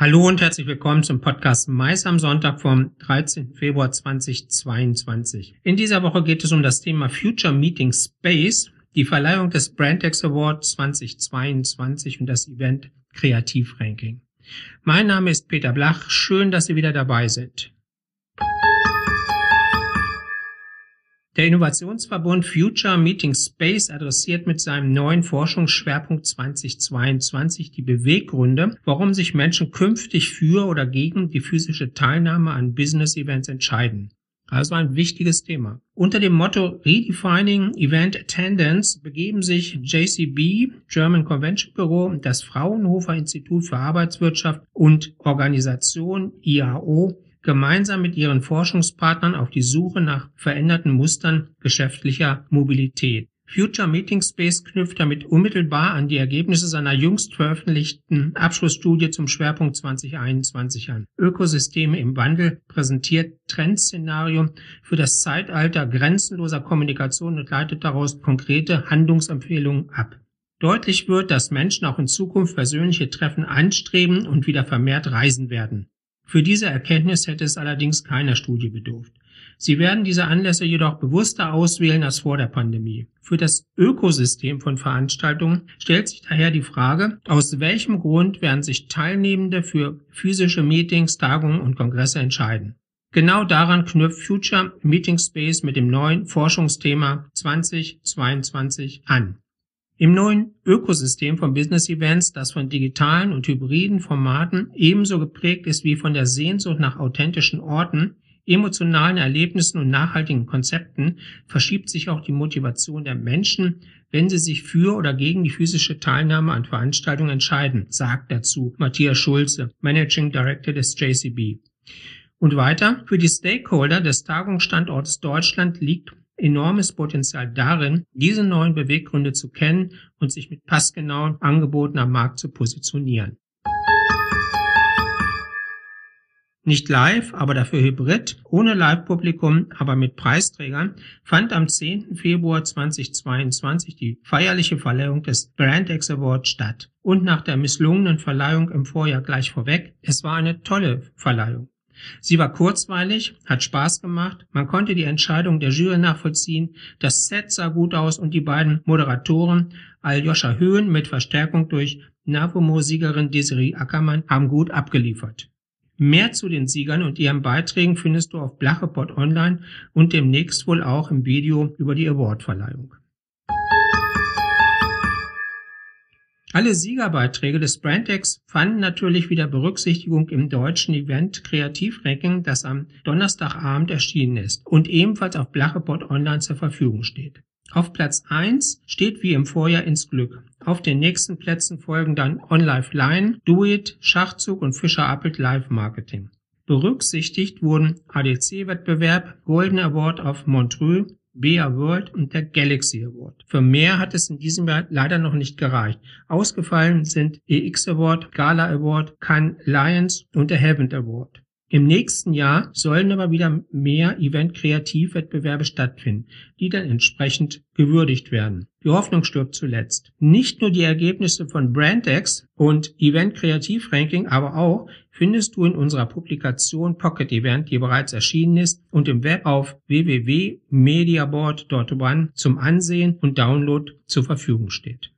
Hallo und herzlich willkommen zum Podcast Mais am Sonntag vom 13. Februar 2022. In dieser Woche geht es um das Thema Future Meeting Space, die Verleihung des Brandex Award 2022 und das Event Kreativranking. Mein Name ist Peter Blach. Schön, dass Sie wieder dabei sind. Der Innovationsverbund Future Meeting Space adressiert mit seinem neuen Forschungsschwerpunkt 2022 die Beweggründe, warum sich Menschen künftig für oder gegen die physische Teilnahme an Business Events entscheiden. Also ein wichtiges Thema. Unter dem Motto Redefining Event Attendance begeben sich JCB, German Convention Bureau, das Fraunhofer Institut für Arbeitswirtschaft und Organisation IAO gemeinsam mit ihren Forschungspartnern auf die Suche nach veränderten Mustern geschäftlicher Mobilität. Future Meeting Space knüpft damit unmittelbar an die Ergebnisse seiner jüngst veröffentlichten Abschlussstudie zum Schwerpunkt 2021 an. Ökosysteme im Wandel präsentiert Trendszenario für das Zeitalter grenzenloser Kommunikation und leitet daraus konkrete Handlungsempfehlungen ab. Deutlich wird, dass Menschen auch in Zukunft persönliche Treffen anstreben und wieder vermehrt reisen werden. Für diese Erkenntnis hätte es allerdings keiner Studie bedurft. Sie werden diese Anlässe jedoch bewusster auswählen als vor der Pandemie. Für das Ökosystem von Veranstaltungen stellt sich daher die Frage, aus welchem Grund werden sich Teilnehmende für physische Meetings, Tagungen und Kongresse entscheiden. Genau daran knüpft Future Meeting Space mit dem neuen Forschungsthema 2022 an. Im neuen Ökosystem von Business Events, das von digitalen und hybriden Formaten ebenso geprägt ist wie von der Sehnsucht nach authentischen Orten, emotionalen Erlebnissen und nachhaltigen Konzepten, verschiebt sich auch die Motivation der Menschen, wenn sie sich für oder gegen die physische Teilnahme an Veranstaltungen entscheiden, sagt dazu Matthias Schulze, Managing Director des JCB. Und weiter, für die Stakeholder des Tagungsstandortes Deutschland liegt enormes Potenzial darin, diese neuen Beweggründe zu kennen und sich mit passgenauen Angeboten am Markt zu positionieren. Nicht live, aber dafür hybrid, ohne Live-Publikum, aber mit Preisträgern, fand am 10. Februar 2022 die feierliche Verleihung des Brandex Award statt. Und nach der misslungenen Verleihung im Vorjahr gleich vorweg, es war eine tolle Verleihung. Sie war kurzweilig, hat Spaß gemacht, man konnte die Entscheidung der Jury nachvollziehen, das Set sah gut aus und die beiden Moderatoren Aljoscha Höhen mit Verstärkung durch Navomo-Siegerin Desiree Ackermann haben gut abgeliefert. Mehr zu den Siegern und ihren Beiträgen findest du auf Blachepot online und demnächst wohl auch im Video über die Awardverleihung. Alle Siegerbeiträge des Brandex fanden natürlich wieder Berücksichtigung im deutschen Event Kreativranking, das am Donnerstagabend erschienen ist und ebenfalls auf Blachebot online zur Verfügung steht. Auf Platz 1 steht wie im Vorjahr ins Glück. Auf den nächsten Plätzen folgen dann OnLive Line, Do It, Schachzug und Fischer Appelt Live Marketing. Berücksichtigt wurden ADC-Wettbewerb, Golden Award of Montreux, BA World und der Galaxy Award. Für mehr hat es in diesem Jahr leider noch nicht gereicht. Ausgefallen sind EX Award, Gala Award, Cannes Lions und der Heaven Award. Im nächsten Jahr sollen aber wieder mehr Event-Kreativwettbewerbe stattfinden, die dann entsprechend gewürdigt werden. Die Hoffnung stirbt zuletzt. Nicht nur die Ergebnisse von Brandex und Event Kreativranking, aber auch findest du in unserer Publikation Pocket Event, die bereits erschienen ist und im Web auf www.mediaboard.one zum Ansehen und Download zur Verfügung steht.